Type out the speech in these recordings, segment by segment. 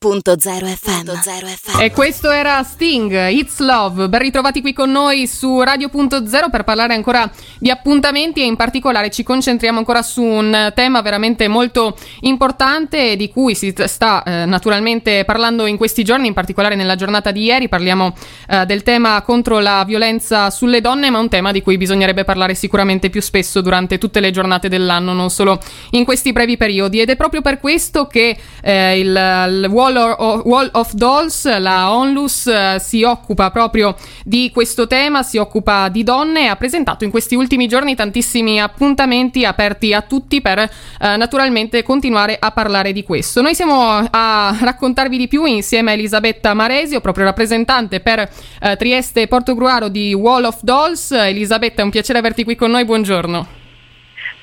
FM. E questo era Sting, It's Love. Ben ritrovati qui con noi su Radio.0 per parlare ancora di appuntamenti e in particolare ci concentriamo ancora su un tema veramente molto importante di cui si sta eh, naturalmente parlando in questi giorni, in particolare nella giornata di ieri. Parliamo eh, del tema contro la violenza sulle donne, ma un tema di cui bisognerebbe parlare sicuramente più spesso durante tutte le giornate dell'anno, non solo in questi brevi periodi. Ed è proprio per questo che eh, il, il Wall of, Dolls, la Onlus eh, si occupa proprio di questo tema, si occupa di donne e ha presentato in questi ultimi giorni tantissimi appuntamenti aperti a tutti per eh, naturalmente continuare a parlare di questo. Noi siamo a raccontarvi di più insieme a Elisabetta Maresio, proprio rappresentante per eh, Trieste e Portogruaro di Wall of Dolls. Elisabetta, è un piacere averti qui con noi, buongiorno.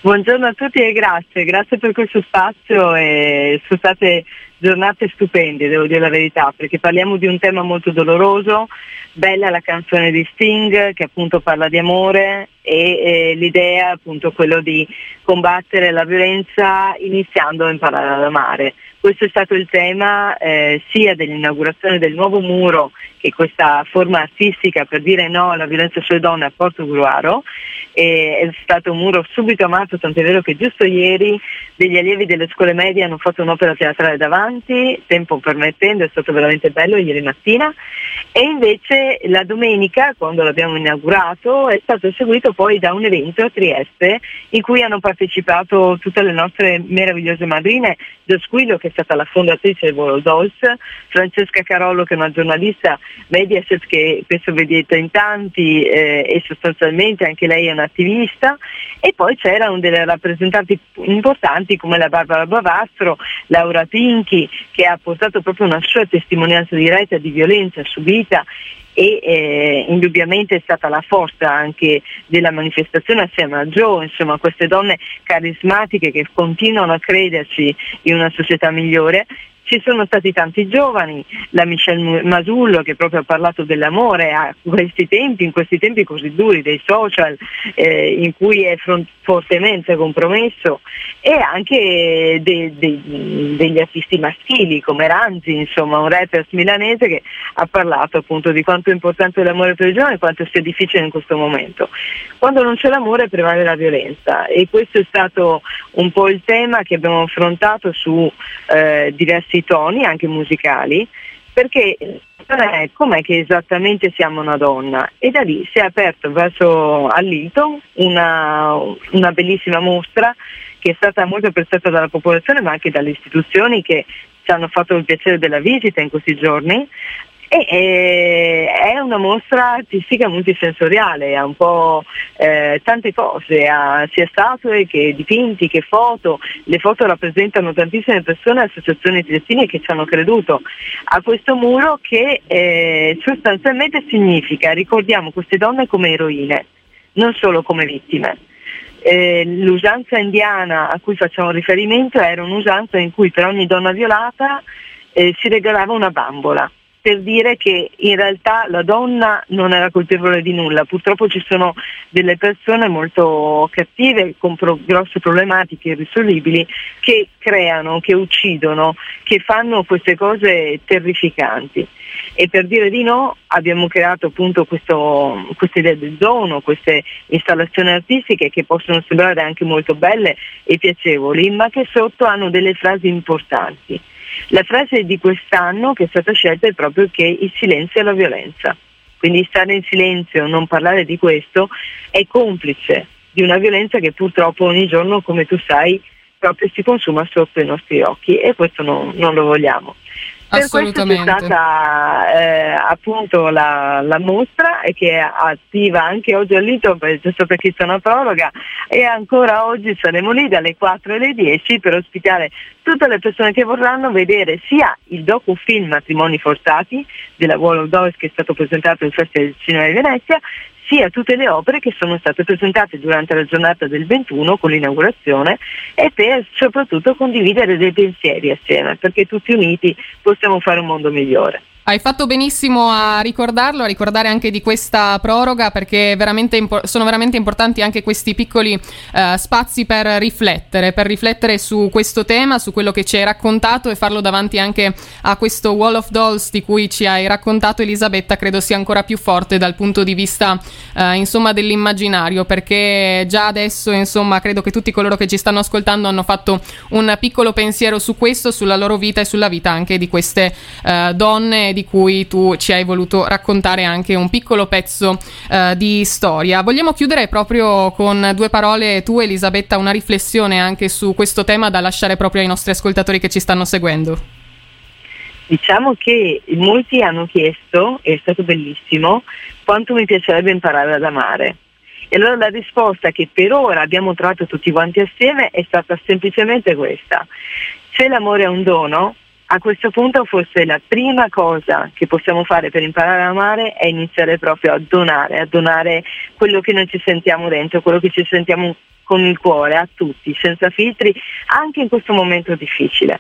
Buongiorno a tutti e grazie, grazie per questo spazio e sono state giornate stupende, devo dire la verità, perché parliamo di un tema molto doloroso, bella la canzone di Sting che appunto parla di amore e eh, l'idea appunto quello di combattere la violenza iniziando a imparare ad amare. Questo è stato il tema eh, sia dell'inaugurazione del nuovo muro che questa forma artistica per dire no alla violenza sulle donne a Porto Gruaro. E è stato un muro subito amato, tant'è vero che giusto ieri degli allievi delle scuole medie hanno fatto un'opera teatrale davanti, tempo permettendo, è stato veramente bello ieri mattina. E invece la domenica, quando l'abbiamo inaugurato, è stato seguito poi da un evento a Trieste in cui hanno partecipato tutte le nostre meravigliose madrine, Gio Squillo che stata la fondatrice del Volo Dolls, Francesca Carollo che è una giornalista Mediaset che penso vedete in tanti eh, e sostanzialmente anche lei è un'attivista e poi c'erano delle rappresentanti importanti come la Barbara Bavastro, Laura Pinchi che ha portato proprio una sua testimonianza diretta di violenza subita e eh, indubbiamente è stata la forza anche della manifestazione assieme a Joe, insomma queste donne carismatiche che continuano a crederci in una società migliore ci sono stati tanti giovani, la Michelle Masullo che proprio ha parlato dell'amore a questi tempi, in questi tempi così duri dei social eh, in cui è front- fortemente compromesso e anche de- de- degli artisti maschili come Ranzi, insomma un rapper milanese che ha parlato appunto di quanto è importante l'amore per i giovani e quanto sia difficile in questo momento. Quando non c'è l'amore prevale la violenza e questo è stato un po' il tema che abbiamo affrontato su eh, diversi diversi toni, anche musicali, perché è com'è che esattamente siamo una donna? E da lì si è aperto verso all'Ilton una, una bellissima mostra che è stata molto apprezzata dalla popolazione ma anche dalle istituzioni che ci hanno fatto il piacere della visita in questi giorni e, e, è una mostra artistica multisensoriale, ha un po' eh, tante cose, ha sia statue che dipinti che foto, le foto rappresentano tantissime persone e associazioni triestine che ci hanno creduto a questo muro che eh, sostanzialmente significa ricordiamo queste donne come eroine, non solo come vittime. Eh, l'usanza indiana a cui facciamo riferimento era un'usanza in cui per ogni donna violata eh, si regalava una bambola per dire che in realtà la donna non era colpevole di nulla. Purtroppo ci sono delle persone molto cattive con pro- grosse problematiche irrisolvibili che creano, che uccidono, che fanno queste cose terrificanti. E per dire di no abbiamo creato appunto questo, queste idee del dono, queste installazioni artistiche che possono sembrare anche molto belle e piacevoli, ma che sotto hanno delle frasi importanti. La frase di quest'anno che è stata scelta è proprio che il silenzio è la violenza. Quindi stare in silenzio, non parlare di questo, è complice di una violenza che purtroppo ogni giorno, come tu sai, proprio si consuma sotto i nostri occhi e questo non, non lo vogliamo. Per questo c'è stata eh, appunto la, la, mostra e che è attiva anche oggi all'Ito, giusto perché c'è una proroga. E ancora oggi saremo lì dalle 4 alle 10 per ospitare tutte le persone che vorranno vedere sia il docufilm Matrimoni forzati della Wall of Doors che è stato presentato al Festival del Cinema di Venezia, sia tutte le opere che sono state presentate durante la giornata del 21 con l'inaugurazione e per soprattutto condividere dei pensieri assieme, perché tutti uniti possiamo fare un mondo migliore. Hai fatto benissimo a ricordarlo, a ricordare anche di questa proroga perché veramente impo- sono veramente importanti anche questi piccoli uh, spazi per riflettere, per riflettere su questo tema, su quello che ci hai raccontato e farlo davanti anche a questo Wall of Dolls di cui ci hai raccontato Elisabetta, credo sia ancora più forte dal punto di vista uh, insomma dell'immaginario perché già adesso insomma credo che tutti coloro che ci stanno ascoltando hanno fatto un piccolo pensiero su questo, sulla loro vita e sulla vita anche di queste uh, donne di cui tu ci hai voluto raccontare anche un piccolo pezzo uh, di storia. Vogliamo chiudere proprio con due parole tu Elisabetta, una riflessione anche su questo tema da lasciare proprio ai nostri ascoltatori che ci stanno seguendo. Diciamo che molti hanno chiesto, e è stato bellissimo, quanto mi piacerebbe imparare ad amare. E allora la risposta che per ora abbiamo trovato tutti quanti assieme è stata semplicemente questa. Se l'amore è un dono, a questo punto forse la prima cosa che possiamo fare per imparare a amare è iniziare proprio a donare, a donare quello che noi ci sentiamo dentro, quello che ci sentiamo con il cuore a tutti, senza filtri, anche in questo momento difficile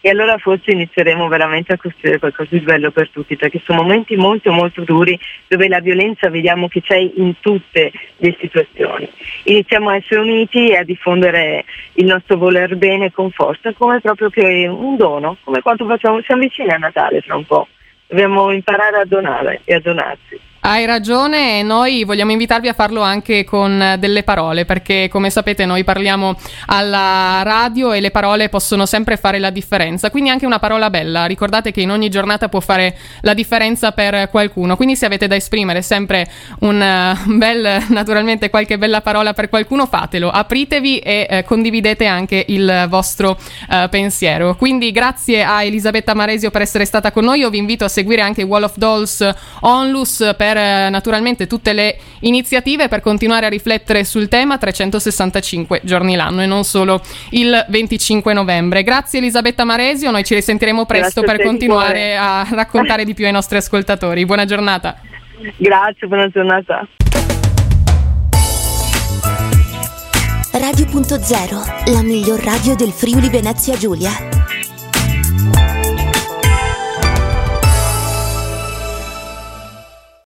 e allora forse inizieremo veramente a costruire qualcosa di bello per tutti, perché sono momenti molto molto duri dove la violenza vediamo che c'è in tutte le situazioni. Iniziamo a essere uniti e a diffondere il nostro voler bene con forza, come proprio che un dono, come quanto facciamo, siamo vicini a Natale tra un po'. Dobbiamo imparare a donare e a donarsi. Hai ragione e noi vogliamo invitarvi a farlo anche con delle parole perché come sapete noi parliamo alla radio e le parole possono sempre fare la differenza, quindi anche una parola bella, ricordate che in ogni giornata può fare la differenza per qualcuno, quindi se avete da esprimere sempre un uh, bel, naturalmente qualche bella parola per qualcuno fatelo, apritevi e eh, condividete anche il vostro uh, pensiero. Quindi grazie a Elisabetta Maresio per essere stata con noi, io vi invito a seguire anche Wall of Dolls Onlus per eh, naturalmente tutte le iniziative per continuare a riflettere sul tema 365 giorni l'anno e non solo il 25 novembre. Grazie Elisabetta Maresio, noi ci risentiremo presto Grazie per continuare a raccontare di più ai nostri ascoltatori. Buona giornata. Grazie, buona giornata. Radio.0, la miglior radio del Friuli Venezia Giulia.